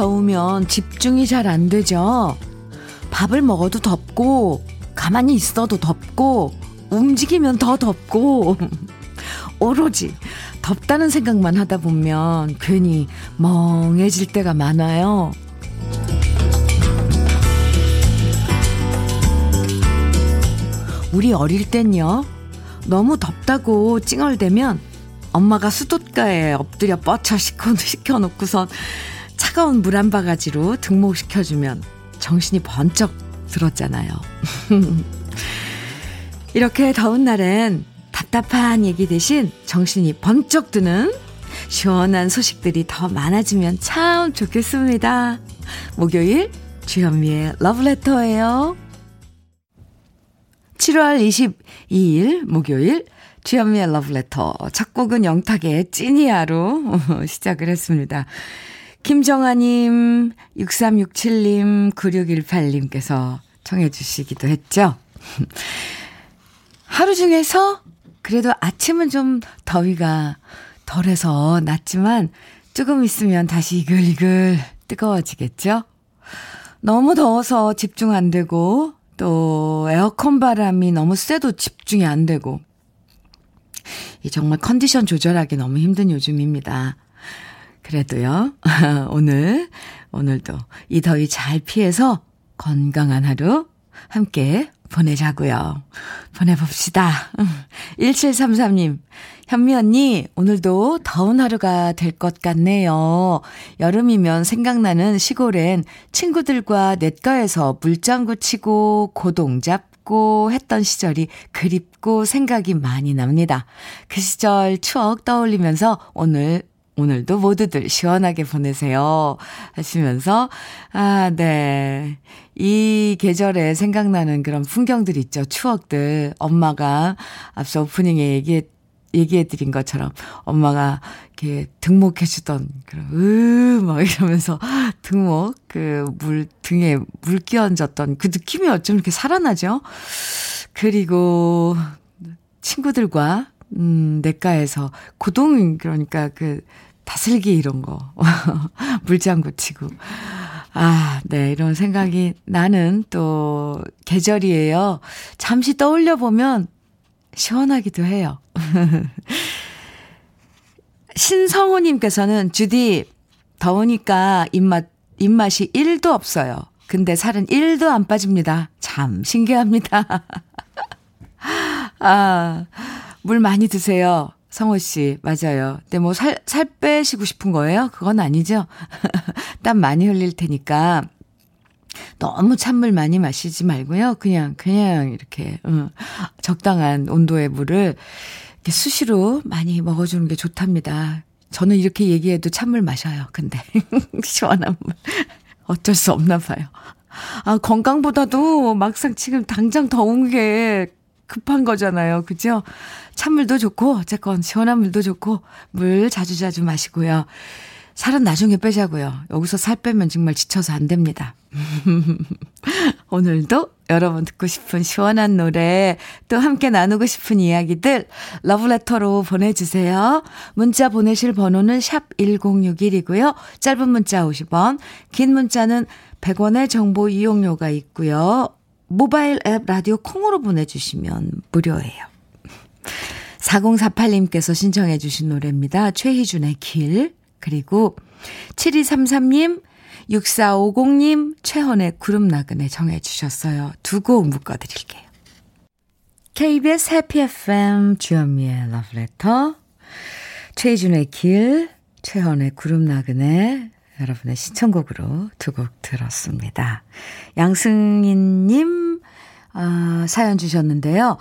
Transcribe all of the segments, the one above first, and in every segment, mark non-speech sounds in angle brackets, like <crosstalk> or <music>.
더우면 집중이 잘 안 되죠. 밥을 먹어도 덥고, 가만히 있어도 덥고, 움직이면 더 덥고, <laughs> 오로지 덥다는 생각만 하다 보면 괜히 멍해질 때가 많아요. 우리 어릴 땐요, 너무 덥다고 찡얼대면 엄마가 수도가에 엎드려 뻗쳐 시켜놓고선 차가운 물 한 바가지로 등목시켜주면 정신이 번쩍 들었잖아요. <laughs> 이렇게 더운 날엔 답답한 얘기 대신 정신이 번쩍 드는 시원한 소식들이 더 많아지면 참 좋겠습니다. 목요일 주현미의 러브레터예요. 7월 22일 목요일 주현미의 러브레터 첫 곡은 영탁의 찐이야로 <laughs> 시작을 했습니다. 김정아님, 6367님, 9618님께서 청해 주시기도 했죠. <laughs> 하루 중에서 그래도 아침은 좀 더위가 덜해서 낫지만 조금 있으면 다시 이글이글 뜨거워지겠죠? 너무 더워서 집중 안 되고 또 에어컨 바람이 너무 세도 집중이 안 되고 이 정말 컨디션 조절하기 너무 힘든 요즘입니다. 그래도요, <laughs> 오늘, 오늘도 이 더위 잘 피해서 건강한 하루 함께 보내자고요. 보내봅시다. <laughs> 1733님, 현미 언니, 오늘도 더운 하루가 될 것 같네요. 여름이면 생각나는 시골엔 친구들과 냇가에서 물장구 치고 고동 잡고 했던 시절이 그립고 생각이 많이 납니다. 그 시절 추억 떠올리면서 오늘 오늘도 모두들 시원하게 보내세요. 하시면서, 아, 네. 이 계절에 생각나는 그런 풍경들 있죠. 추억들. 엄마가 앞서 오프닝에 얘기했, 얘기해드린 것처럼 엄마가 이렇게 등목해주던 그런, 으, 막 이러면서 <laughs> 등목, 그 물, 등에 물 끼얹었던 그 느낌이 어쩜 이렇게 살아나죠? 그리고 친구들과 음, 냇가에서 고동, 그러니까 그, 다슬기 이런 거. <laughs> 물장구 치고. 아, 네, 이런 생각이 나는 또 계절이에요. 잠시 떠올려 보면 시원하기도 해요. <laughs> 신성우님께서는 주디, 더우니까 입맛, 입맛이 1도 없어요. 근데 살은 1도 안 빠집니다. 참 신기합니다. <laughs> 아, 물 많이 드세요. 성호 씨, 맞아요. 근데 뭐 살, 살 빼시고 싶은 거예요? 그건 아니죠? <laughs> 땀 많이 흘릴 테니까. 너무 찬물 많이 마시지 말고요. 그냥, 그냥 이렇게, 음, 적당한 온도의 물을 이렇게 수시로 많이 먹어주는 게 좋답니다. 저는 이렇게 얘기해도 찬물 마셔요. 근데, <laughs> 시원한 물. 어쩔 수 없나 봐요. 아, 건강보다도 막상 지금 당장 더운 게 급한 거잖아요. 그죠? 찬물도 좋고, 어쨌건 시원한 물도 좋고, 물 자주자주 마시고요. 살은 나중에 빼자고요. 여기서 살 빼면 정말 지쳐서 안 됩니다. <laughs> 오늘도 여러분 듣고 싶은 시원한 노래, 또 함께 나누고 싶은 이야기들, 러브레터로 보내주세요. 문자 보내실 번호는 샵 1061이고요. 짧은 문자 50원, 긴 문자는 100원의 정보 이용료가 있고요. 모바일 앱 라디오 콩으로 보내주시면 무료예요. 4048님께서 신청해 주신 노래입니다. 최희준의 길. 그리고 7233님, 6450님, 최헌의 구름 나그네 정해 주셨어요. 두 곡 묶어드릴게요. KBS 해피 FM 주현미의 러브레터 최희준의 길, 최헌의 구름 나그네 여러분의 신청곡으로 두 곡 들었습니다. 양승인님, 아, 사연 주셨는데요.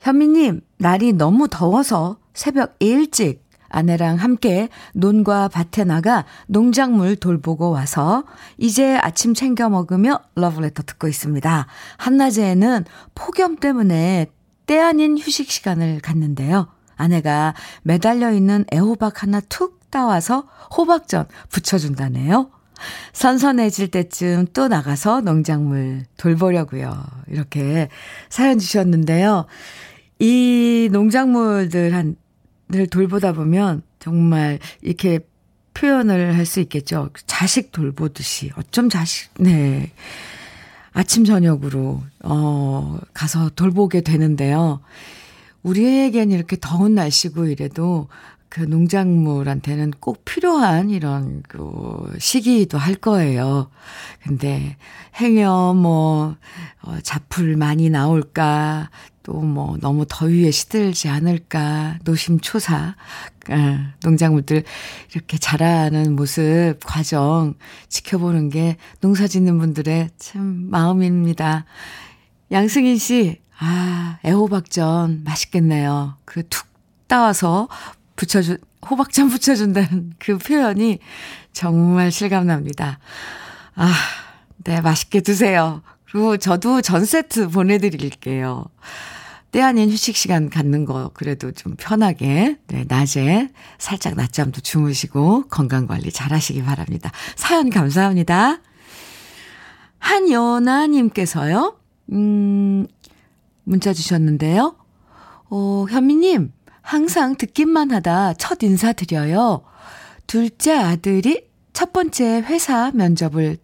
현미님, 날이 너무 더워서 새벽 일찍 아내랑 함께 논과 밭에 나가 농작물 돌보고 와서 이제 아침 챙겨 먹으며 러브레터 듣고 있습니다. 한낮에는 폭염 때문에 때 아닌 휴식 시간을 갖는데요. 아내가 매달려 있는 애호박 하나 툭 따와서 호박전 부쳐준다네요. 선선해질 때쯤 또 나가서 농작물 돌보려고요. 이렇게 사연 주셨는데요. 이 농작물들 한, 늘 돌보다 보면 정말 이렇게 표현을 할 수 있겠죠. 자식 돌보듯이. 어쩜 자식, 네. 아침, 저녁으로, 어, 가서 돌보게 되는데요. 우리에겐 이렇게 더운 날씨고 이래도 그 농작물한테는 꼭 필요한 이런 그 시기도 할 거예요. 근데 행여 뭐, 어, 잡풀 많이 나올까, 또 뭐 너무 더위에 시들지 않을까, 노심초사, 어, 농작물들 이렇게 자라는 모습, 과정 지켜보는 게 농사 짓는 분들의 참 마음입니다. 양승인 씨, 아, 애호박전 맛있겠네요. 그 툭 따와서 붙여준, 호박전 붙여준다는 그 표현이 정말 실감납니다. 아, 네, 맛있게 드세요. 그리고 저도 전 세트 보내드릴게요. 때 아닌 휴식 시간 갖는 거 그래도 좀 편하게 네, 낮에 살짝 낮잠도 주무시고 건강 관리 잘 하시기 바랍니다. 사연 감사합니다. 한연아 님께서요. 음 문자 주셨는데요. 어, 현미 님, 항상 듣기만 하다 첫 인사 드려요. 둘째 아들이 첫 번째 회사 면접을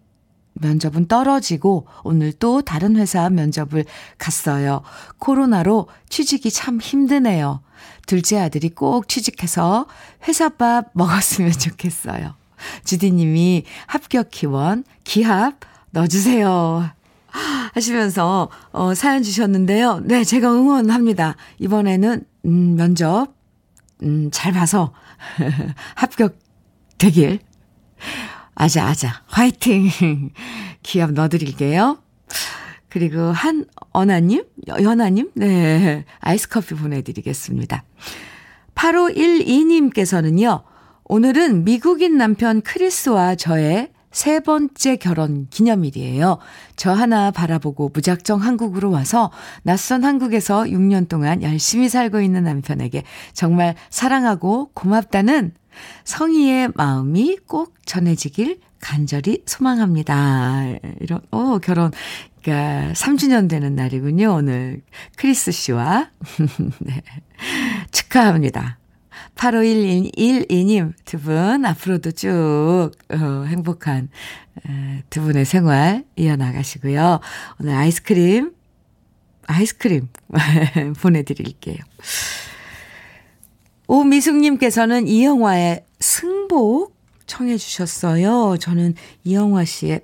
면접은 떨어지고 오늘 또 다른 회사 면접을 갔어요. 코로나로 취직이 참 힘드네요. 둘째 아들이 꼭 취직해서 회사밥 <laughs> 먹었으면 좋겠어요. 주디님이 합격 기원, 기합 넣어주세요. 하시면서, 어, 사연 주셨는데요. 네, 제가 응원합니다. 이번에는, 음, 면접, 음, 잘 봐서 <laughs> 합격 되길 아자, 아자. 화이팅! <laughs> 기합 넣어드릴게요. 그리고 한, 언아님? 연아님? 네. 아이스 커피 보내드리겠습니다. 8512님께서는요, 오늘은 미국인 남편 크리스와 저의 세 번째 결혼 기념일이에요. 저 하나 바라보고 무작정 한국으로 와서 낯선 한국에서 6년 동안 열심히 살고 있는 남편에게 정말 사랑하고 고맙다는 성희의 마음이 꼭 전해지길 간절히 소망합니다. 이런, 오, 결혼, 그니까 3주년 되는 날이군요, 오늘. 크리스 씨와. <laughs> 네. 축하합니다. 8512님 두 분 앞으로도 쭉 어, 행복한 에, 두 분의 생활 이어나가시고요. 오늘 아이스크림, 아이스크림 <laughs> 보내드릴게요. 오미숙님께서는 이 영화의 승복 청해 주셨어요. 저는 이영화 씨의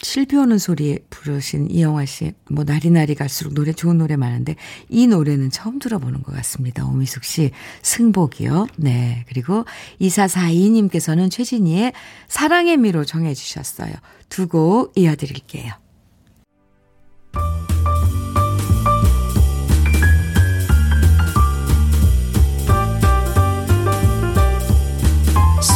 실비 오는 소리 부르신 이영화 씨, 뭐, 나리나리 갈수록 노래, 좋은 노래 많은데, 이 노래는 처음 들어보는 것 같습니다. 오미숙 씨, 승복이요. 네. 그리고 2442님께서는 최진희의 사랑의 미로 정해 주셨어요. 두 곡 이어드릴게요.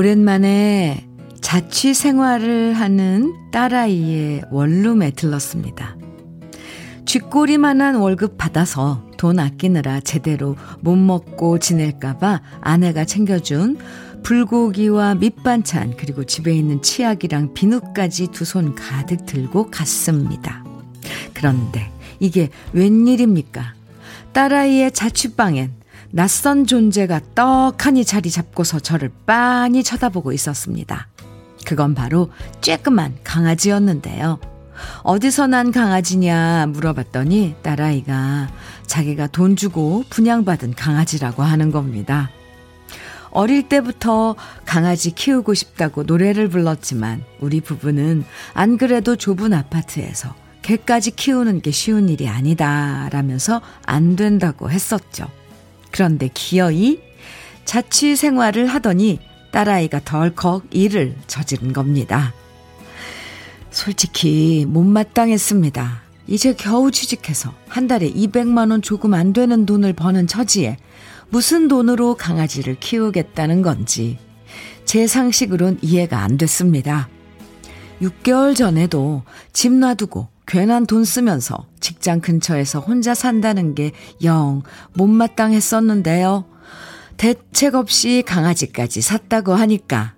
오랜만에 자취 생활을 하는 딸아이의 원룸에 들렀습니다. 쥐꼬리만한 월급 받아서 돈 아끼느라 제대로 못 먹고 지낼까봐 아내가 챙겨준 불고기와 밑반찬 그리고 집에 있는 치약이랑 비누까지 두 손 가득 들고 갔습니다. 그런데 이게 웬일입니까? 딸아이의 자취방엔 낯선 존재가 떡하니 자리 잡고서 저를 빤히 쳐다보고 있었습니다. 그건 바로 쬐끄만 강아지였는데요. 어디서 난 강아지냐 물어봤더니 딸아이가 자기가 돈 주고 분양받은 강아지라고 하는 겁니다. 어릴 때부터 강아지 키우고 싶다고 노래를 불렀지만 우리 부부는 안 그래도 좁은 아파트에서 개까지 키우는 게 쉬운 일이 아니다 라면서 안 된다고 했었죠. 그런데 기어이 자취 생활을 하더니 딸아이가 덜컥 일을 저지른 겁니다. 솔직히 못마땅했습니다. 이제 겨우 취직해서 한 달에 200만원 조금 안 되는 돈을 버는 처지에 무슨 돈으로 강아지를 키우겠다는 건지 제 상식으론 이해가 안 됐습니다. 6개월 전에도 집 놔두고 괜한 돈 쓰면서 직장 근처에서 혼자 산다는 게 영 못마땅했었는데요. 대책 없이 강아지까지 샀다고 하니까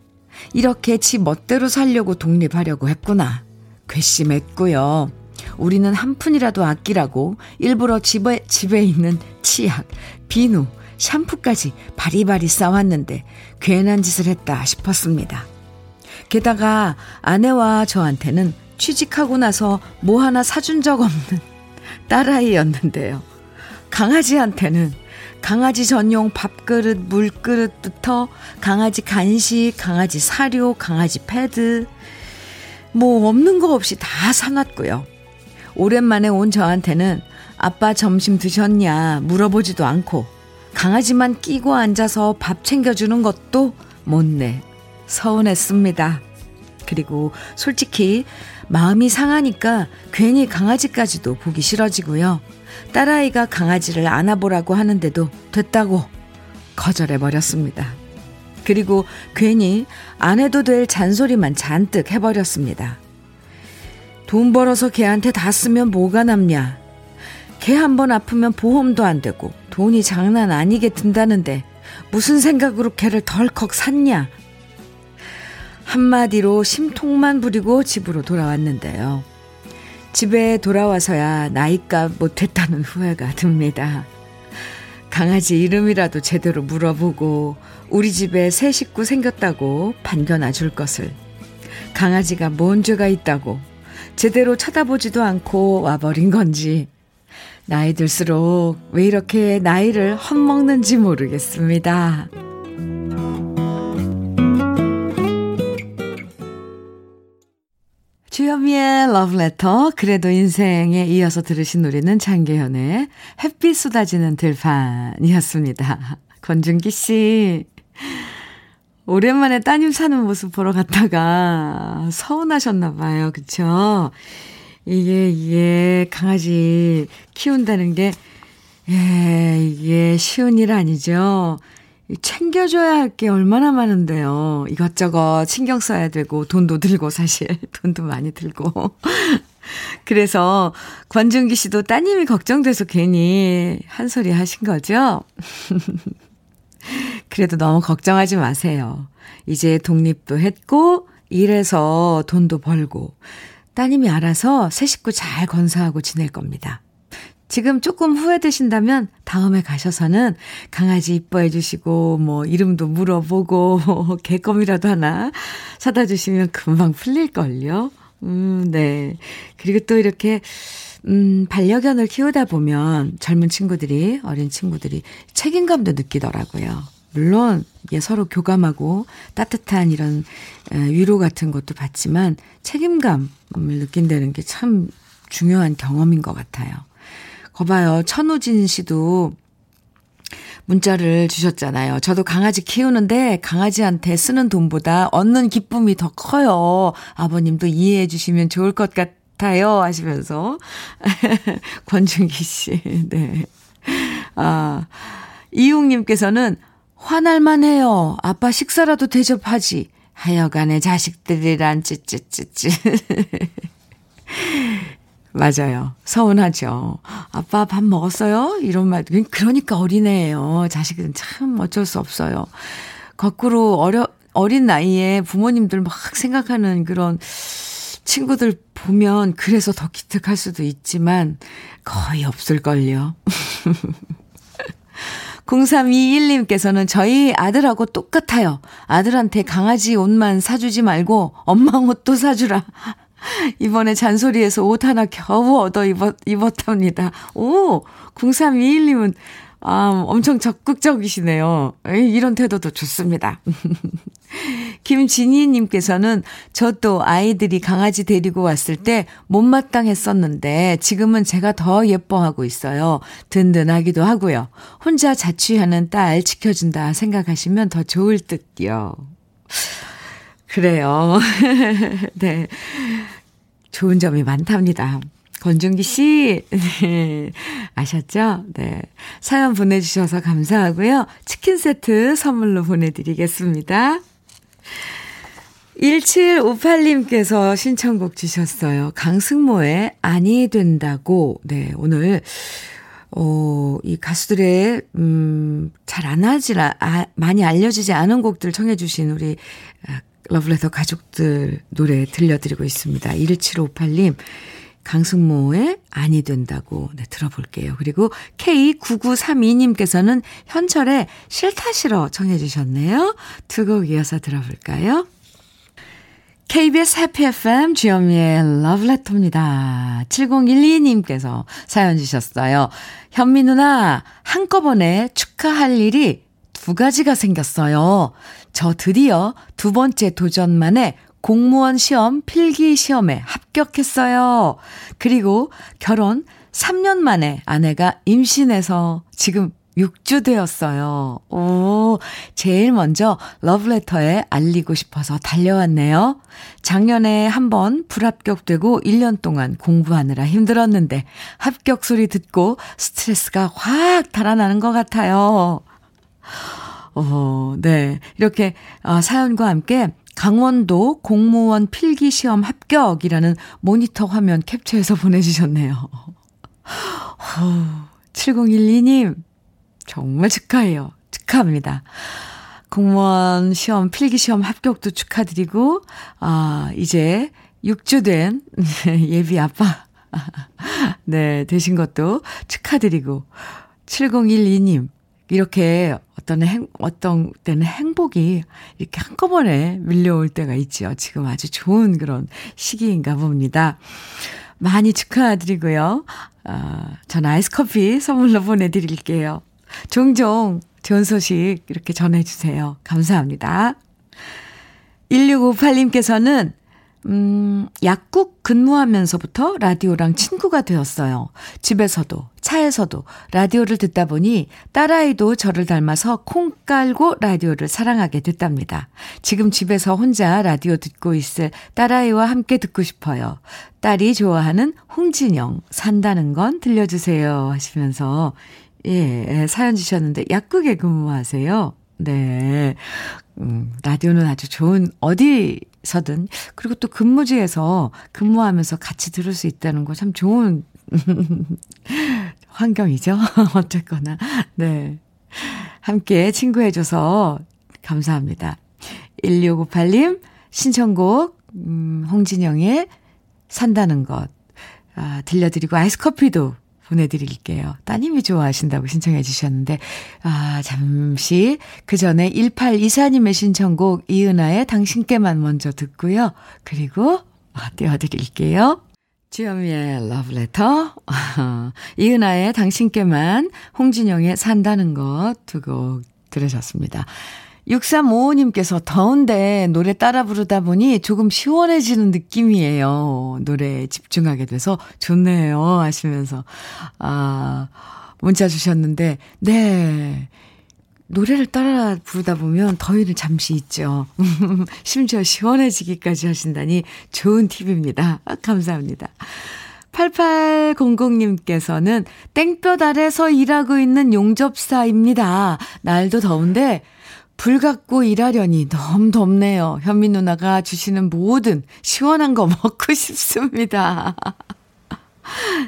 이렇게 지 멋대로 살려고 독립하려고 했구나. 괘씸했고요. 우리는 한 푼이라도 아끼라고 일부러 집에, 집에 있는 치약, 비누, 샴푸까지 바리바리 싸왔는데 괜한 짓을 했다 싶었습니다. 게다가 아내와 저한테는 취직하고 나서 뭐 하나 사준 적 없는 <laughs> 딸아이였는데요. 강아지한테는 강아지 전용 밥그릇, 물그릇부터 강아지 간식, 강아지 사료, 강아지 패드, 뭐 없는 거 없이 다 사놨고요. 오랜만에 온 저한테는 아빠 점심 드셨냐 물어보지도 않고 강아지만 끼고 앉아서 밥 챙겨주는 것도 못내 서운했습니다. 그리고 솔직히 마음이 상하니까 괜히 강아지까지도 보기 싫어지고요. 딸아이가 강아지를 안아보라고 하는데도 됐다고 거절해버렸습니다. 그리고 괜히 안 해도 될 잔소리만 잔뜩 해버렸습니다. 돈 벌어서 걔한테 다 쓰면 뭐가 남냐. 걔 한 번 아프면 보험도 안 되고 돈이 장난 아니게 든다는데 무슨 생각으로 걔를 덜컥 샀냐. 한마디로 심통만 부리고 집으로 돌아왔는데요. 집에 돌아와서야 나이값 못했다는 후회가 듭니다. 강아지 이름이라도 제대로 물어보고 우리 집에 새 식구 생겼다고 반겨놔 줄 것을 강아지가 뭔 죄가 있다고 제대로 쳐다보지도 않고 와버린 건지 나이 들수록 왜 이렇게 나이를 헛먹는지 모르겠습니다. 주현미의 러브레터 그래도 인생에 이어서 들으신 노래는 장계현의 햇빛 쏟아지는 들판이었습니다. <laughs> 권준기 씨 오랜만에 따님 사는 모습 보러 갔다가 서운하셨나 봐요. 그쵸? 이게 이게 강아지 키운다는 게 예, 이게 쉬운 일 아니죠. 챙겨줘야 할 게 얼마나 많은데요. 이것저것 신경 써야 되고, 돈도 들고, 사실. <laughs> 돈도 많이 들고. <laughs> 그래서 권준기 씨도 따님이 걱정돼서 괜히 한 소리 하신 거죠? <laughs> 그래도 너무 걱정하지 마세요. 이제 독립도 했고, 일해서 돈도 벌고, 따님이 알아서 새 식구 잘 건사하고 지낼 겁니다. 지금 조금 후회되신다면 다음에 가셔서는 강아지 이뻐해 주시고 뭐 이름도 물어보고 개껌이라도 하나 사다 주시면 금방 풀릴걸요. 음, 네. 그리고 또 이렇게 음, 반려견을 키우다 보면 젊은 친구들이, 어린 친구들이 책임감도 느끼더라고요. 물론, 이게 서로 교감하고 따뜻한 이런 위로 같은 것도 받지만 책임감을 느낀다는 게 참 중요한 경험인 것 같아요. 거봐요. 천우진 씨도 문자를 주셨잖아요. 저도 강아지 키우는데 강아지한테 쓰는 돈보다 얻는 기쁨이 더 커요. 아버님도 이해해 주시면 좋을 것 같아요. 하시면서. <laughs> 권준기 씨. 네. 아, 이용님께서는 화날만 해요. 아빠 식사라도 대접하지. 하여간에 자식들이란 찌찌찌찌. <laughs> 맞아요. 서운하죠. 아빠 밥 먹었어요? 이런 말. 그러니까 어린애예요. 자식은 참 어쩔 수 없어요. 거꾸로 어려, 어린 나이에 부모님들 막 생각하는 그런 친구들 보면 그래서 더 기특할 수도 있지만 거의 없을걸요. <laughs> 0321님께서는 저희 아들하고 똑같아요. 아들한테 강아지 옷만 사주지 말고 엄마 옷도 사주라. 이번에 잔소리에서 옷 하나 겨우 얻어 입었, 입었답니다. 오! 0321님은, 아, 엄청 적극적이시네요. 이런 태도도 좋습니다. <laughs> 김진희님께서는 저도 아이들이 강아지 데리고 왔을 때 못마땅했었는데 지금은 제가 더 예뻐하고 있어요. 든든하기도 하고요. 혼자 자취하는 딸 지켜준다 생각하시면 더 좋을 듯요. 그래요. <laughs> 네. 좋은 점이 많답니다. 권준기 씨, 네. 아셨죠? 네. 사연 보내주셔서 감사하고요. 치킨 세트 선물로 보내드리겠습니다. 1758님께서 신청곡 주셨어요. 강승모의 아니 된다고. 네, 오늘, 어, 이 가수들의, 음, 잘 안 하지, 아, 많이 알려지지 않은 곡들 청해주신 우리 아, 러블레터 가족들 노래 들려드리고 있습니다. 1758님, 강승모의 아니 된다고 네, 들어볼게요. 그리고 K9932님께서는 현철의 싫다 싫어 청해 주셨네요. 두 곡 이어서 들어볼까요? KBS 해피 FM 주현미의 러브레터입니다. 7012님께서 사연 주셨어요. 현미 누나 한꺼번에 축하할 일이 두 가지가 생겼어요. 저 드디어 두 번째 도전만에 공무원 시험 필기 시험에 합격했어요. 그리고 결혼 3년 만에 아내가 임신해서 지금 6주 되었어요. 오, 제일 먼저 러브레터에 알리고 싶어서 달려왔네요. 작년에 한 번 불합격되고 1년 동안 공부하느라 힘들었는데 합격 소리 듣고 스트레스가 확 달아나는 것 같아요. 어, 네. 이렇게 어, 사연과 함께 강원도 공무원 필기 시험 합격이라는 모니터 화면 캡처해서 <laughs> 보내주셨네요. 7012님, 정말 축하해요. 축하합니다. 공무원 시험, 필기 시험 합격도 축하드리고, 아, 이제 6주 된 <laughs> 예비 아빠, <laughs> 네, 되신 것도 축하드리고, 7012님, 이렇게 어떤 행, 어떤 때는 행복이 이렇게 한꺼번에 밀려올 때가 있죠. 지금 아주 좋은 그런 시기인가 봅니다. 많이 축하드리고요. 아, 전 아이스 커피 선물로 보내드릴게요. 종종 좋은 소식 이렇게 전해주세요. 감사합니다. 1658님께서는 음, 약국 근무하면서부터 라디오랑 친구가 되었어요. 집에서도, 차에서도 라디오를 듣다 보니 딸아이도 저를 닮아서 콩 깔고 라디오를 사랑하게 됐답니다. 지금 집에서 혼자 라디오 듣고 있을 딸아이와 함께 듣고 싶어요. 딸이 좋아하는 홍진영, 산다는 건 들려주세요. 하시면서, 예, 사연 주셨는데, 약국에 근무하세요. 네. 음, 라디오는 아주 좋은, 어디서든, 그리고 또 근무지에서 근무하면서 같이 들을 수 있다는 거 참 좋은 <laughs> 환경이죠. <laughs> 어쨌거나. 네. 함께 친구해 줘서 감사합니다. 1658님, 신청곡, 음, 홍진영의 산다는 것, 아, 들려드리고 아이스커피도 보내드릴게요. 따님이 좋아하신다고 신청해 주셨는데, 아, 잠시 그 전에 1824님의 신청곡 이은아의 당신께만 먼저 듣고요. 그리고 아, 띄워드릴게요. 주현미의 러브레터, <laughs> 이은아의 당신께만, 홍진영의 산다는 것 두 곡 들으셨습니다. 6355님께서 더운데 노래 따라 부르다 보니 조금 시원해지는 느낌이에요. 노래에 집중하게 돼서 좋네요. 하시면서, 아, 문자 주셨는데, 네. 노래를 따라 부르다 보면 더위를 잠시 잊죠. <laughs> 심지어 시원해지기까지 하신다니 좋은 팁입니다. 아, 감사합니다. 8800님께서는 땡볕 아래서 일하고 있는 용접사입니다. 날도 더운데 불 갖고 일하려니 너무 덥네요. 현미 누나가 주시는 모든 시원한 거 <laughs> 먹고 싶습니다.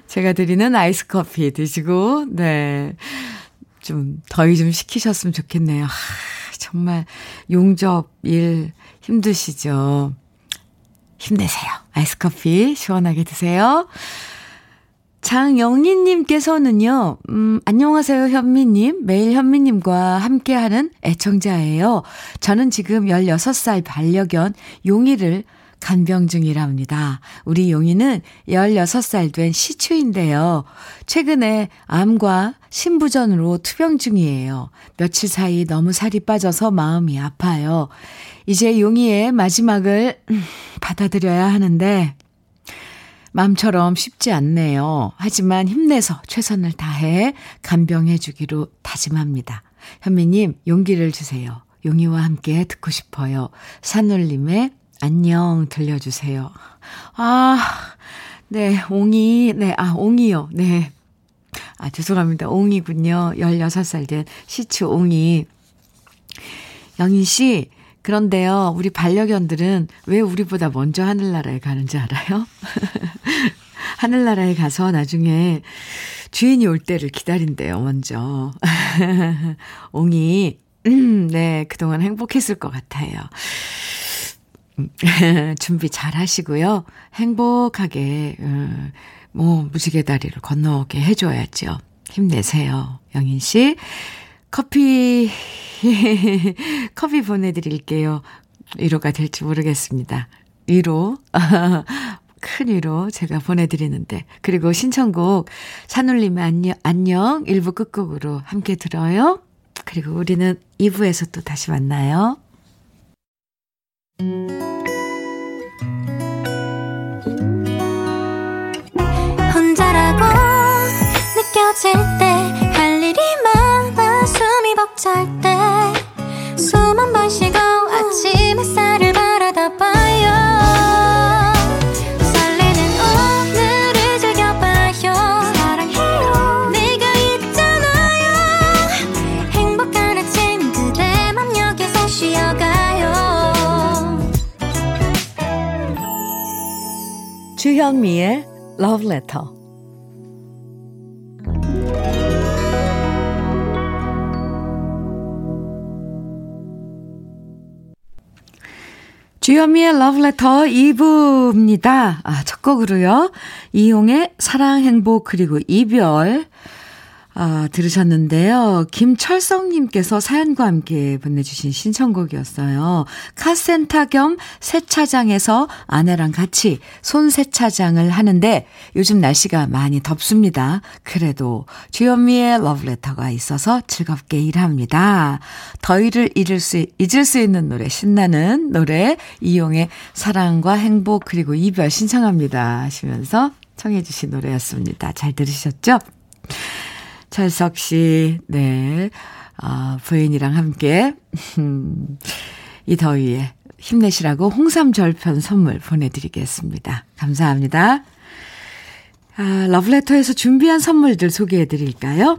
제가 드리는 아이스 커피 드시고, 네. 좀 더위 좀 식히셨으면 좋겠네요. 하, 정말 용접 일 힘드시죠? 힘내세요. 아이스 커피 시원하게 드세요. 장영희님께서는요, 음, 안녕하세요, 현미님. 매일 현미님과 함께하는 애청자예요. 저는 지금 16살 반려견 용이를 간병 중이랍니다. 우리 용이는 16살 된 시추인데요. 최근에 암과 신부전으로 투병 중이에요. 며칠 사이 너무 살이 빠져서 마음이 아파요. 이제 용이의 마지막을 받아들여야 하는데, 마음처럼 쉽지 않네요. 하지만 힘내서 최선을 다해 간병해 주기로 다짐합니다. 현미님, 용기를 주세요. 용이와 함께 듣고 싶어요. 산울림의 안녕 들려주세요. 아, 네, 옹이, 네, 아, 옹이요. 네. 아, 죄송합니다. 옹이군요. 16살 된 시추 옹이. 영인 씨, 그런데요, 우리 반려견들은 왜 우리보다 먼저 하늘나라에 가는지 알아요? <laughs> 하늘나라에 가서 나중에 주인이 올 때를 기다린대요, 먼저. <laughs> 옹이, 음, 네, 그동안 행복했을 것 같아요. <laughs> 준비 잘 하시고요. 행복하게, 음, 뭐, 무지개 다리를 건너게 해줘야죠. 힘내세요, 영인 씨. 커피, <laughs> 커피 보내드릴게요. 위로가 될지 모르겠습니다. 위로. <laughs> 큰 위로 제가 보내드리는데. 그리고 신청곡, 산울림의 안녕, 안녕, 1부 끝곡으로 함께 들어요. 그리고 우리는 2부에서 또 다시 만나요. 혼자라고 느껴질 때 할 일이 많아 쉬고 있잖아요. 행복한 아침 그대 맘 여기서 쉬어가요. 주현미의 Love Letter 주현미의 러브레터 2부입니다. 아, 첫 곡으로요. 이용의 사랑, 행복, 그리고 이별. 아, 들으셨는데요. 김철성님께서 사연과 함께 보내주신 신청곡이었어요. 카센터 겸 세차장에서 아내랑 같이 손 세차장을 하는데 요즘 날씨가 많이 덥습니다. 그래도 주현미의 러브레터가 있어서 즐겁게 일합니다. 더위를 잊을 수, 잊을 수 있는 노래, 신나는 노래, 이용의 사랑과 행복 그리고 이별 신청합니다. 하시면서 청해주신 노래였습니다. 잘 들으셨죠? 철석 씨, 네. 아, 부인이랑 함께, <laughs> 이 더위에 힘내시라고 홍삼 절편 선물 보내드리겠습니다. 감사합니다. 아, 러브레터에서 준비한 선물들 소개해 드릴까요?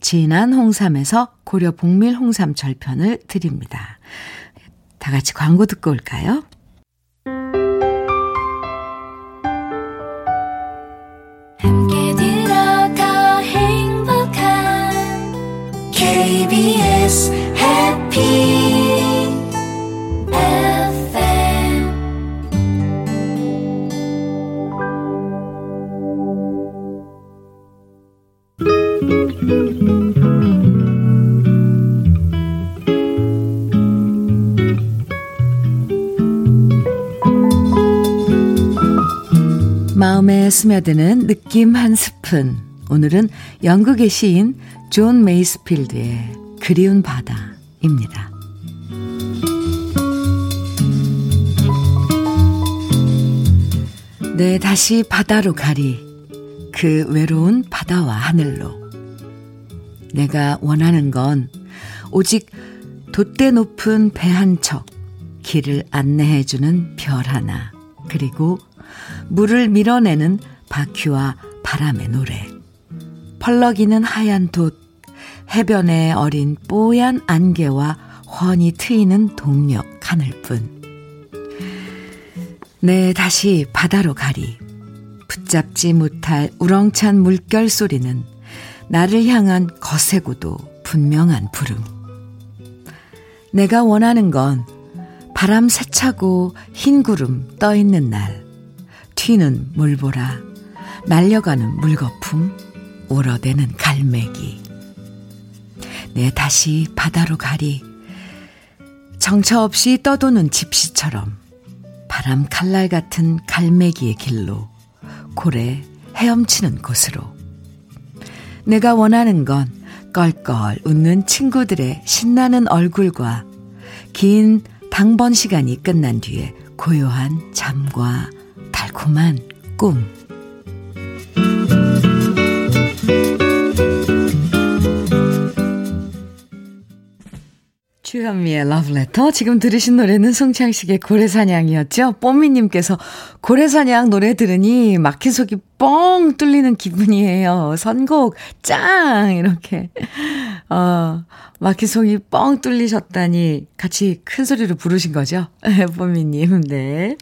진한 홍삼에서 고려 봉밀 홍삼 절편을 드립니다. 다 같이 광고 듣고 올까요? KBS 마음에 스며드는 느낌 한 스푼. 오늘은 영국의 시인 존 메이스필드의 그리운 바다입니다. 네, 다시 바다로 가리. 그 외로운 바다와 하늘로. 내가 원하는 건 오직 돛대 높은 배 한 척, 길을 안내해주는 별 하나, 그리고 물을 밀어내는 바퀴와 바람의 노래. 펄럭이는 하얀 돛, 해변에 어린 뽀얀 안개와 훤히 트이는 동력 하늘뿐. 네, 다시 바다로 가리. 붙잡지 못할 우렁찬 물결 소리는 나를 향한 거세고도 분명한 부름. 내가 원하는 건 바람 세차고 흰 구름 떠 있는 날. 튀는 물보라, 날려가는 물거품, 오러대는 갈매기. 내 다시 바다로 가리. 정처 없이 떠도는 집시처럼 바람 칼날 같은 갈매기의 길로 고래 헤엄치는 곳으로. 내가 원하는 건 껄껄 웃는 친구들의 신나는 얼굴과 긴 당번 시간이 끝난 뒤에 고요한 잠과 달콤한 꿈. 주현미의 러브레터. 지금 들으신 노래는 송창식의 고래사냥이었죠. 뽀미님께서 고래사냥 노래 들으니 막힌 속이 뻥 뚫리는 기분이에요. 선곡 짱! 이렇게. 어, 막힌 속이 뻥 뚫리셨다니 같이 큰 소리로 부르신 거죠. <laughs> 뽀미님, 네.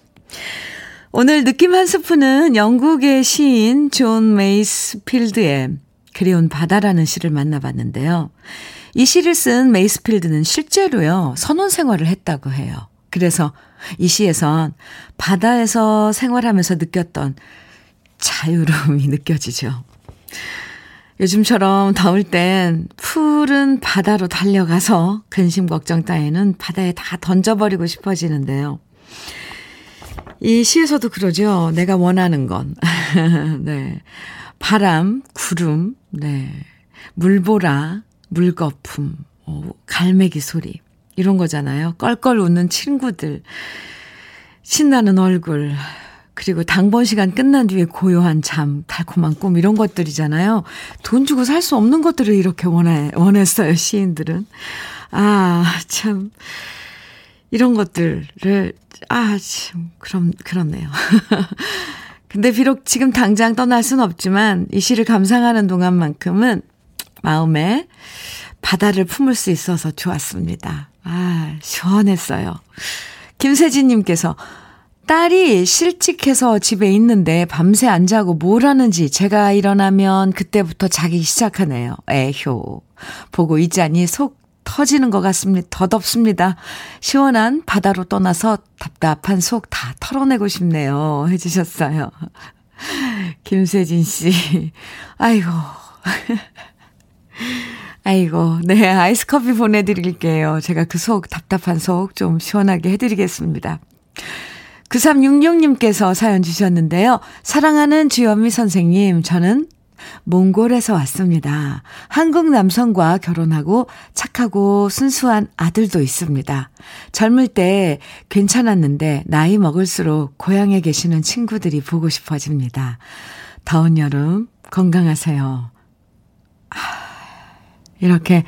오늘 느낌 한 스푼은 영국의 시인 존 메이스필드의 그리운 바다라는 시를 만나봤는데요. 이 시를 쓴 메이스필드는 실제로요, 선원 생활을 했다고 해요. 그래서 이 시에선 바다에서 생활하면서 느꼈던 자유로움이 <laughs> 느껴지죠. 요즘처럼 더울 땐 푸른 바다로 달려가서 근심 걱정 따위는 바다에 다 던져버리고 싶어지는데요. 이 시에서도 그러죠. 내가 원하는 건. <laughs> 네. 바람, 구름, 네. 물보라, 물거품, 어, 갈매기 소리, 이런 거잖아요. 껄껄 웃는 친구들, 신나는 얼굴, 그리고 당번 시간 끝난 뒤에 고요한 잠, 달콤한 꿈, 이런 것들이잖아요. 돈 주고 살 수 없는 것들을 이렇게 원해, 원했어요, 시인들은. 아, 참. 이런 것들을, 아, 참, 그럼, 그렇네요. <laughs> 근데 비록 지금 당장 떠날 순 없지만 이 시를 감상하는 동안만큼은 마음에 바다를 품을 수 있어서 좋았습니다. 아, 시원했어요. 김세진님께서 딸이 실직해서 집에 있는데 밤새 안 자고 뭘 하는지 제가 일어나면 그때부터 자기 시작하네요. 에효. 보고 있자니 속 터지는 것 같습니다. 더덥습니다. 시원한 바다로 떠나서 답답한 속 다 털어내고 싶네요. 해주셨어요. <laughs> 김세진 씨. 아이고. <laughs> 아이고, 네, 아이스 커피 보내드릴게요. 제가 그 속, 답답한 속 좀 시원하게 해드리겠습니다. 9366님께서 사연 주셨는데요. 사랑하는 주현미 선생님, 저는 몽골에서 왔습니다. 한국 남성과 결혼하고 착하고 순수한 아들도 있습니다. 젊을 때 괜찮았는데 나이 먹을수록 고향에 계시는 친구들이 보고 싶어집니다. 더운 여름 건강하세요. 이렇게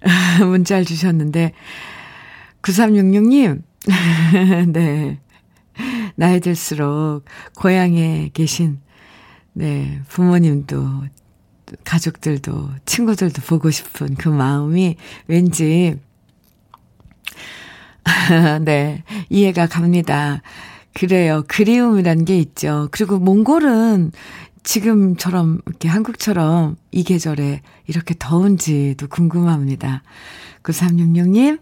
<laughs> 문자를 주셨는데 9366님 <laughs> 네. 나이 들수록 고향에 계신 네, 부모님도 가족들도 친구들도 보고 싶은 그 마음이 왠지 <laughs> 네, 이해가 갑니다. 그래요. 그리움이라는 게 있죠. 그리고 몽골은 지금처럼 이렇게 한국처럼 이 계절에 이렇게 더운지도 궁금합니다. 9366님,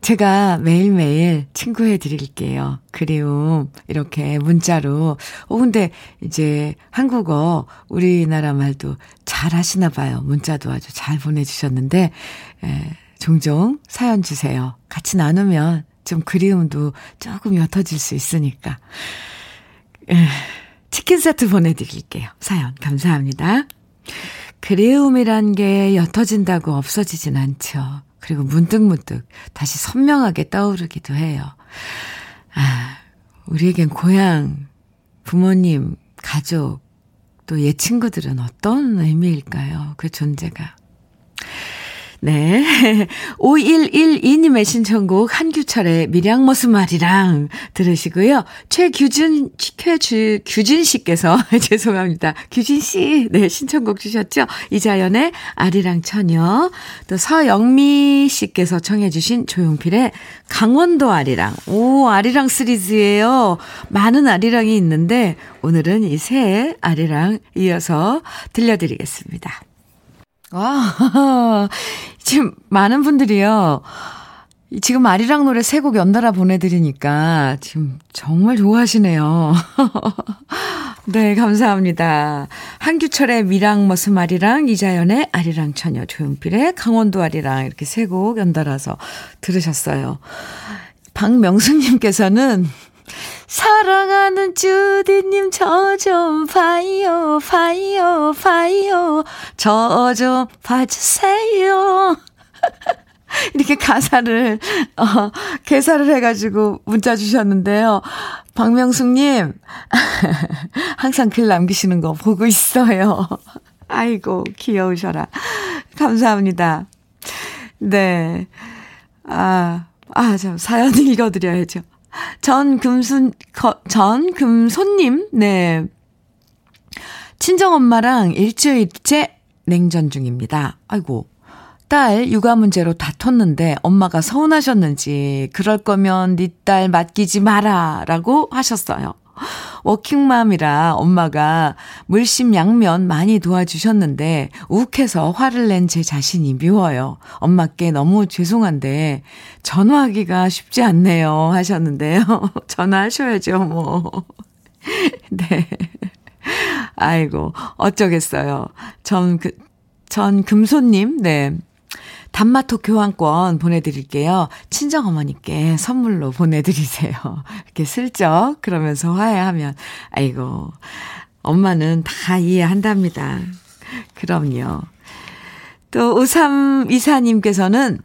제가 매일매일 친구해 드릴게요. 그리움, 이렇게 문자로. 어, 근데 이제 한국어, 우리나라 말도 잘 하시나 봐요. 문자도 아주 잘 보내주셨는데, 에, 종종 사연 주세요. 같이 나누면 좀 그리움도 조금 옅어질 수 있으니까. 에, 치킨 세트 보내드릴게요. 사연 감사합니다. 그리움이란 게 옅어진다고 없어지진 않죠. 그리고 문득문득 다시 선명하게 떠오르기도 해요. 아, 우리에겐 고향, 부모님, 가족, 또 옛 친구들은 어떤 의미일까요? 그 존재가. 네. <laughs> 5112님의 신청곡 한규철의 밀양모스말이랑 들으시고요. 최규준, 최주, 규진 씨께서, <laughs> 죄송합니다. 규진 씨, 네, 신청곡 주셨죠? 이자연의 아리랑 처녀. 또 서영미 씨께서 청해주신 조용필의 강원도 아리랑. 오, 아리랑 시리즈예요. 많은 아리랑이 있는데, 오늘은 이 새 아리랑 이어서 들려드리겠습니다. 와, <laughs> 지금 많은 분들이요. 지금 아리랑 노래 세 곡 연달아 보내드리니까 지금 정말 좋아하시네요. <laughs> 네, 감사합니다. 한규철의 미랑 머슴 아리랑, 이자연의 아리랑 처녀, 조용필의 강원도 아리랑 이렇게 세 곡 연달아서 들으셨어요. 박명수님께서는 사랑하는 주디님 저 좀 봐요, 봐요, 봐요. 저 좀 봐주세요. <laughs> 이렇게 가사를, 어, 개사를 해가지고 문자 주셨는데요. 박명숙님, <laughs> 항상 글 남기시는 거 보고 있어요. <laughs> 아이고, 귀여우셔라. 감사합니다. 네. 아, 아, 저 사연 읽어드려야죠. 전 금순, 전금손님, 네. 친정엄마랑 일주일째 냉전 중입니다. 아이고. 딸 육아 문제로 다퉜는데 엄마가 서운하셨는지 그럴 거면 네 딸 맡기지 마라 라고 하셨어요. 워킹맘이라 엄마가 물심 양면 많이 도와주셨는데 욱해서 화를 낸 제 자신이 미워요. 엄마께 너무 죄송한데 전화하기가 쉽지 않네요 하셨는데요. <laughs> 전화하셔야죠 뭐. <laughs> 네. 아이고 어쩌겠어요. 전 그, 전 금손님 네. 단마토 교환권 보내드릴게요. 친정 어머니께 선물로 보내드리세요. <laughs> 이렇게 슬쩍 그러면서 화해하면, 아이고, 엄마는 다 이해한답니다. 그럼요. 또, 5324님께서는,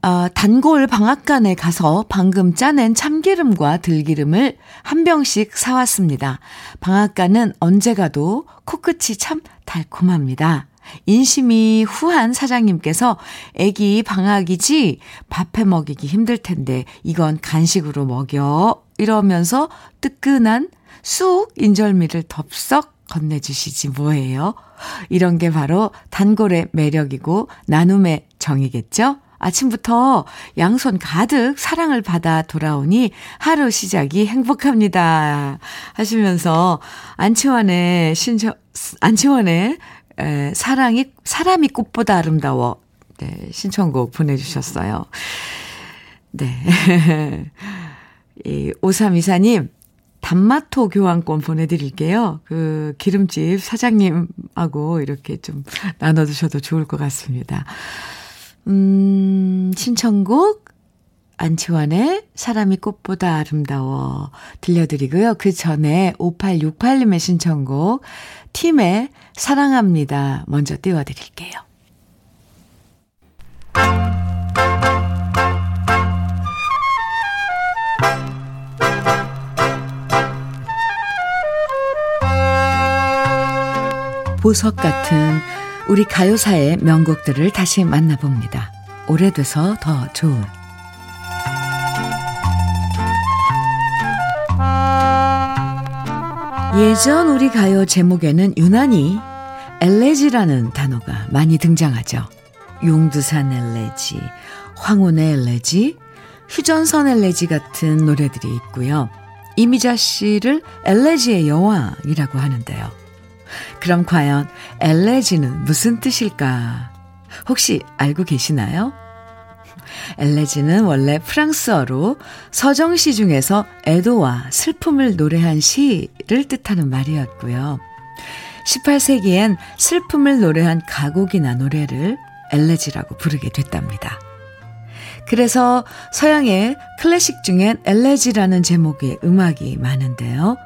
어, 단골 방앗간에 가서 방금 짜낸 참기름과 들기름을 한 병씩 사왔습니다. 방앗간은 언제 가도 코끝이 참 달콤합니다. 인심이 후한 사장님께서 애기 방학이지 밥해 먹이기 힘들 텐데 이건 간식으로 먹여 이러면서 뜨끈한 쑥 인절미를 덥석 건네주시지 뭐예요. 이런 게 바로 단골의 매력이고 나눔의 정이겠죠? 아침부터 양손 가득 사랑을 받아 돌아오니 하루 시작이 행복합니다. 하시면서 안치환의 신청, 안치환의 에, 사랑이, 사람이 꽃보다 아름다워. 네, 신청곡 보내주셨어요. 네. <laughs> 이, 5324님, 단마토 교환권 보내드릴게요. 그, 기름집 사장님하고 이렇게 좀 나눠두셔도 좋을 것 같습니다. 음, 신청곡, 안치환의 사람이 꽃보다 아름다워 들려드리고요. 그 전에 5868님의 신청곡, 팀의 사랑합니다. 먼저 띄워드릴게요. 보석 같은 우리 가요사의 명곡들을 다시 만나봅니다. 오래돼서 더 좋은 예전 우리 가요 제목에는 유난히 엘레지라는 단어가 많이 등장하죠. 용두산 엘레지, 황혼의 엘레지, 휴전선 엘레지 같은 노래들이 있고요. 이미자 씨를 엘레지의 여왕이라고 하는데요. 그럼 과연 엘레지는 무슨 뜻일까? 혹시 알고 계시나요? 엘레지는 원래 프랑스어로 서정시 중에서 애도와 슬픔을 노래한 시를 뜻하는 말이었고요. 18세기엔 슬픔을 노래한 가곡이나 노래를 엘레지라고 부르게 됐답니다. 그래서 서양의 클래식 중엔 엘레지라는 제목의 음악이 많은데요.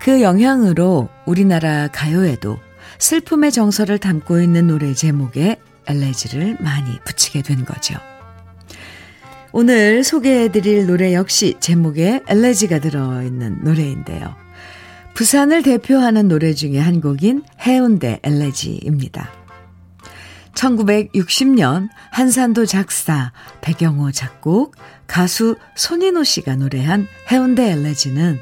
그 영향으로 우리나라 가요에도 슬픔의 정서를 담고 있는 노래 제목에 엘레지를 많이 붙이게 된 거죠. 오늘 소개해드릴 노래 역시 제목에 엘레지가 들어있는 노래인데요. 부산을 대표하는 노래 중에 한 곡인 해운대 엘레지입니다. 1960년 한산도 작사, 배경호 작곡, 가수 손인호 씨가 노래한 해운대 엘레지는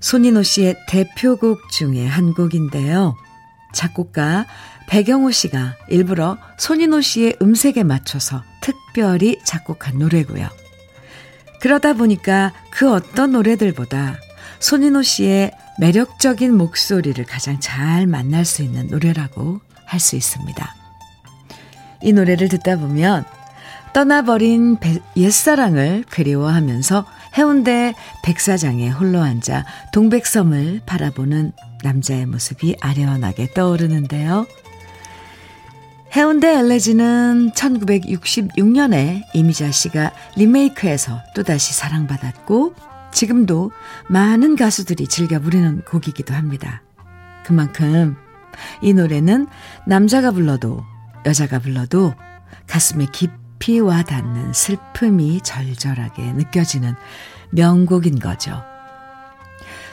손인호 씨의 대표곡 중에 한 곡인데요. 작곡가 배경호 씨가 일부러 손인호 씨의 음색에 맞춰서 특별히 작곡한 노래고요. 그러다 보니까 그 어떤 노래들보다 손인호 씨의 매력적인 목소리를 가장 잘 만날 수 있는 노래라고 할 수 있습니다. 이 노래를 듣다 보면 떠나버린 옛사랑을 그리워하면서 해운대 백사장에 홀로 앉아 동백섬을 바라보는 남자의 모습이 아련하게 떠오르는데요. 해운대 엘레지는 1966년에 이미자 씨가 리메이크해서 또다시 사랑받았고 지금도 많은 가수들이 즐겨 부르는 곡이기도 합니다. 그만큼 이 노래는 남자가 불러도 여자가 불러도 가슴에 깊이 와 닿는 슬픔이 절절하게 느껴지는 명곡인 거죠.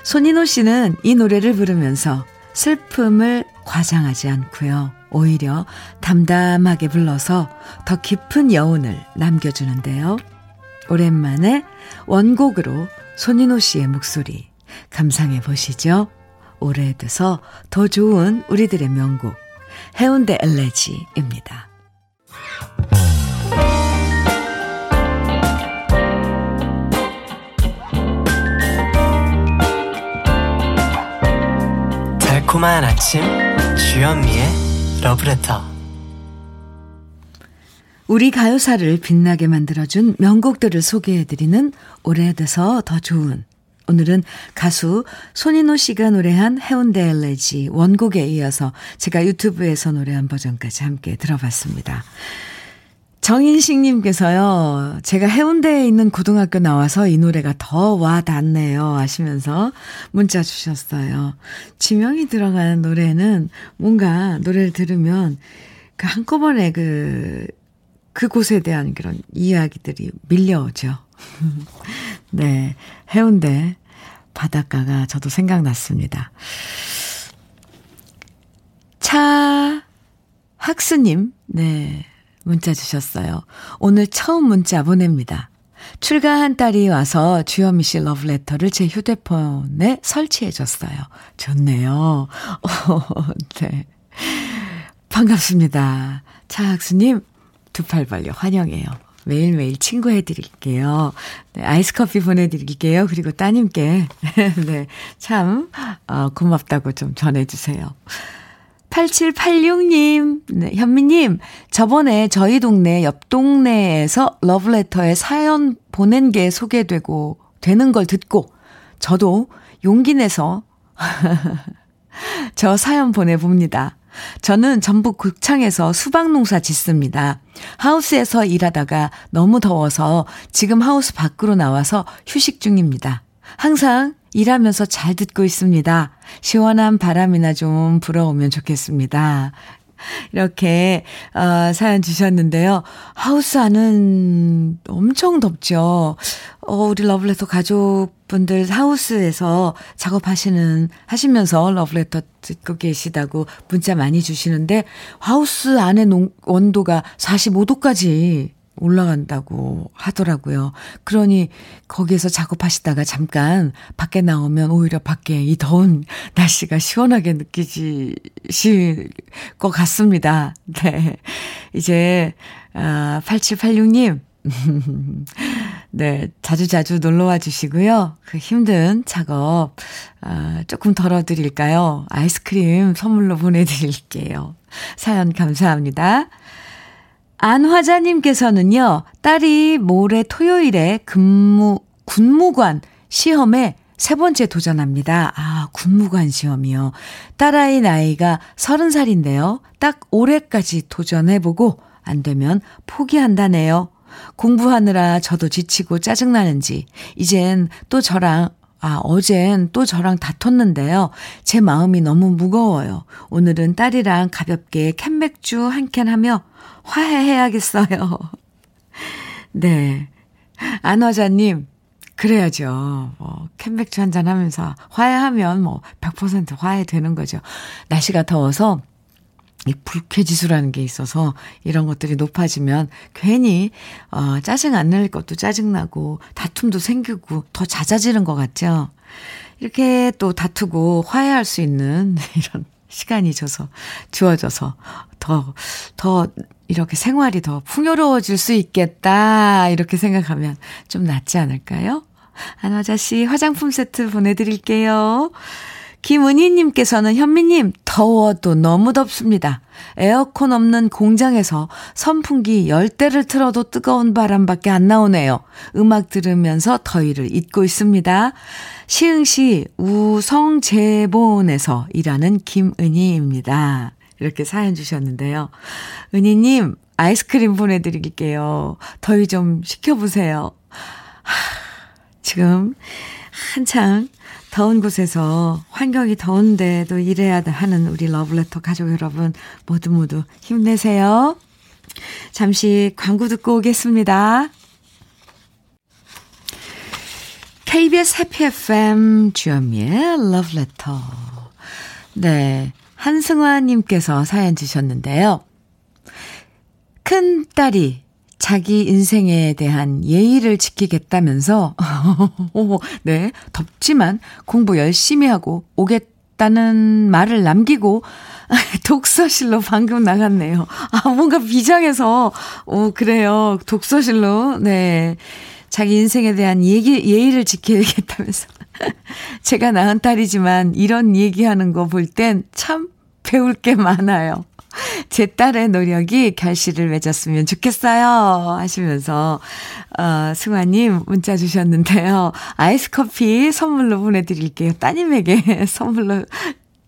손인호 씨는 이 노래를 부르면서 슬픔을 과장하지 않고요. 오히려 담담하게 불러서 더 깊은 여운을 남겨주는데요. 오랜만에 원곡으로 손인호 씨의 목소리 감상해 보시죠. 오래돼서 더 좋은 우리들의 명곡 해운대 엘레지입니다. 달콤한 아침 주현미의 러브레터 우리 가요사를 빛나게 만들어준 명곡들을 소개해드리는 오래돼서 더 좋은 오늘은 가수 손인호 씨가 노래한 해운대 엘레지 원곡에 이어서 제가 유튜브에서 노래한 버전까지 함께 들어봤습니다. 정인식님께서요, 제가 해운대에 있는 고등학교 나와서 이 노래가 더 와 닿네요. 하시면서 문자 주셨어요. 지명이 들어가는 노래는 뭔가 노래를 들으면 그 한꺼번에 그, 그곳에 대한 그런 이야기들이 밀려오죠. <laughs> 네. 해운대 바닷가가 저도 생각났습니다. 차, 학수님, 네. 문자 주셨어요. 오늘 처음 문자 보냅니다. 출가한 딸이 와서 주현미 씨 러브레터를 제 휴대폰에 설치해 줬어요. 좋네요. 어, <laughs> 네. 반갑습니다. 차학수님, 두 팔 벌려 환영해요. 매일매일 친구해 드릴게요. 네, 아이스 커피 보내드릴게요. 그리고 따님께, <laughs> 네, 참, 어, 고맙다고 좀 전해주세요. 8786님, 네, 현미님, 저번에 저희 동네 옆 동네에서 러브레터에 사연 보낸 게 소개되고 되는 걸 듣고 저도 용기 내서 <laughs> 저 사연 보내봅니다. 저는 전북 극창에서 수박 농사 짓습니다. 하우스에서 일하다가 너무 더워서 지금 하우스 밖으로 나와서 휴식 중입니다. 항상 일하면서 잘 듣고 있습니다. 시원한 바람이나 좀 불어오면 좋겠습니다. 이렇게 어, 사연 주셨는데요. 하우스 안은 엄청 덥죠. 어, 우리 러블레터 가족분들 하우스에서 작업하시는 하시면서 러블레터 듣고 계시다고 문자 많이 주시는데 하우스 안에 농, 온도가 45도까지 올라간다고 하더라고요. 그러니 거기에서 작업하시다가 잠깐 밖에 나오면 오히려 밖에 이 더운 <laughs> 날씨가 시원하게 느끼실 것 같습니다. <laughs> 네. 이제, 아, 8786님. <laughs> 네, 자주자주 놀러 와 주시고요. 그 힘든 작업, 아, 조금 덜어드릴까요? 아이스크림 선물로 보내드릴게요. 사연 감사합니다. 안화자님께서는요, 딸이 모레 토요일에 근무, 군무관 시험에 세 번째 도전합니다. 아, 군무관 시험이요. 딸아이 나이가 서른 살인데요. 딱 올해까지 도전해보고 안 되면 포기한다네요. 공부하느라 저도 지치고 짜증나는지, 이젠 또 저랑 아, 어젠 또 저랑 다퉜는데요. 제 마음이 너무 무거워요. 오늘은 딸이랑 가볍게 캔맥주 한 캔 하며 화해해야겠어요. 네. 안화자님, 그래야죠. 뭐, 캔맥주 한잔 하면서 화해하면 뭐, 100% 화해되는 거죠. 날씨가 더워서 이 불쾌지수라는 게 있어서 이런 것들이 높아지면 괜히 어, 짜증 안 낼 것도 짜증나고 다툼도 생기고 더 잦아지는 것 같죠. 이렇게 또 다투고 화해할 수 있는 <laughs> 이런 시간이 줘서 주어져서 더 더 이렇게 생활이 더 풍요로워질 수 있겠다 이렇게 생각하면 좀 낫지 않을까요? 안화자 씨 화장품 세트 보내드릴게요. 김은희님께서는 현미님, 더워도 너무 덥습니다. 에어컨 없는 공장에서 선풍기 열대를 틀어도 뜨거운 바람밖에 안 나오네요. 음악 들으면서 더위를 잊고 있습니다. 시흥시 우성재본에서 일하는 김은희입니다. 이렇게 사연 주셨는데요. 은희님, 아이스크림 보내드릴게요. 더위 좀 식혀보세요. 하, 지금 한창 더운 곳에서 환경이 더운데도 일해야 하는 우리 러블레터 가족 여러분 모두 모두 힘내세요. 잠시 광고 듣고 오겠습니다. KBS 해피 FM 주현미의 러브레터. 네. 한승화님께서 사연 주셨는데요. 큰 딸이 자기 인생에 대한 예의를 지키겠다면서, <laughs> 네, 덥지만 공부 열심히 하고 오겠다는 말을 남기고, <laughs> 독서실로 방금 나갔네요. 아, 뭔가 비장해서, 오, 그래요. 독서실로, 네. 자기 인생에 대한 얘기, 예의를 지켜야겠다면서. <laughs> 제가 낳은 딸이지만 이런 얘기하는 거 볼 땐 참 배울 게 많아요. 제 딸의 노력이 결실을 맺었으면 좋겠어요. 하시면서, 어, 승화님 문자 주셨는데요. 아이스 커피 선물로 보내드릴게요. 따님에게 <laughs> 선물로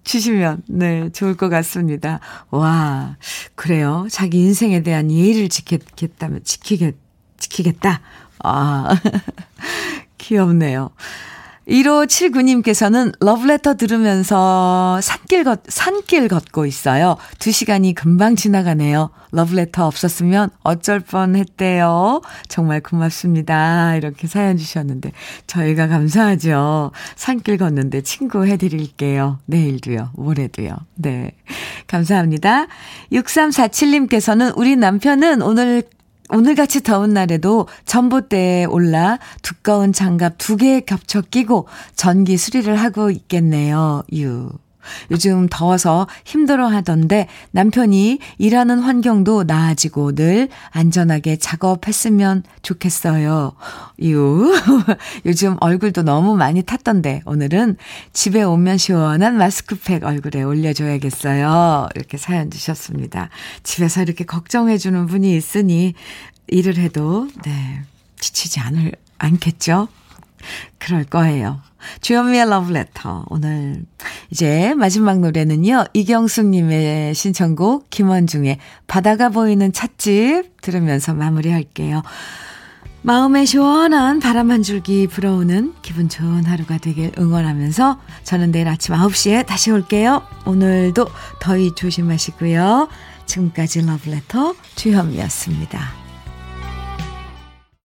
주시면, 네, 좋을 것 같습니다. 와, 그래요. 자기 인생에 대한 예의를 지키겠다면, 지키겠, 지키겠다. 아, <laughs> 귀엽네요. 1579님께서는 러브레터 들으면서 산길 걷, 산길 걷고 있어요. 두 시간이 금방 지나가네요. 러브레터 없었으면 어쩔 뻔 했대요. 정말 고맙습니다. 이렇게 사연 주셨는데, 저희가 감사하죠. 산길 걷는데 친구 해드릴게요. 내일도요, 모레도요. 네. 감사합니다. 6347님께서는 우리 남편은 오늘 오늘같이 더운 날에도 전봇대에 올라 두꺼운 장갑 두 개 겹쳐 끼고 전기 수리를 하고 있겠네요. 유. 요즘 더워서 힘들어 하던데 남편이 일하는 환경도 나아지고 늘 안전하게 작업했으면 좋겠어요. 유. <laughs> 요즘 얼굴도 너무 많이 탔던데 오늘은 집에 오면 시원한 마스크팩 얼굴에 올려줘야겠어요. 이렇게 사연 주셨습니다. 집에서 이렇게 걱정해주는 분이 있으니 일을 해도, 네, 지치지 않을, 않겠죠? 그럴 거예요. 주현미의 러브레터. 오늘 이제 마지막 노래는요. 이경숙님의 신청곡 김원중의 바다가 보이는 찻집 들으면서 마무리할게요. 마음에 시원한 바람 한 줄기 불어오는 기분 좋은 하루가 되길 응원하면서 저는 내일 아침 9시에 다시 올게요. 오늘도 더위 조심하시고요. 지금까지 러브레터 주현미였습니다.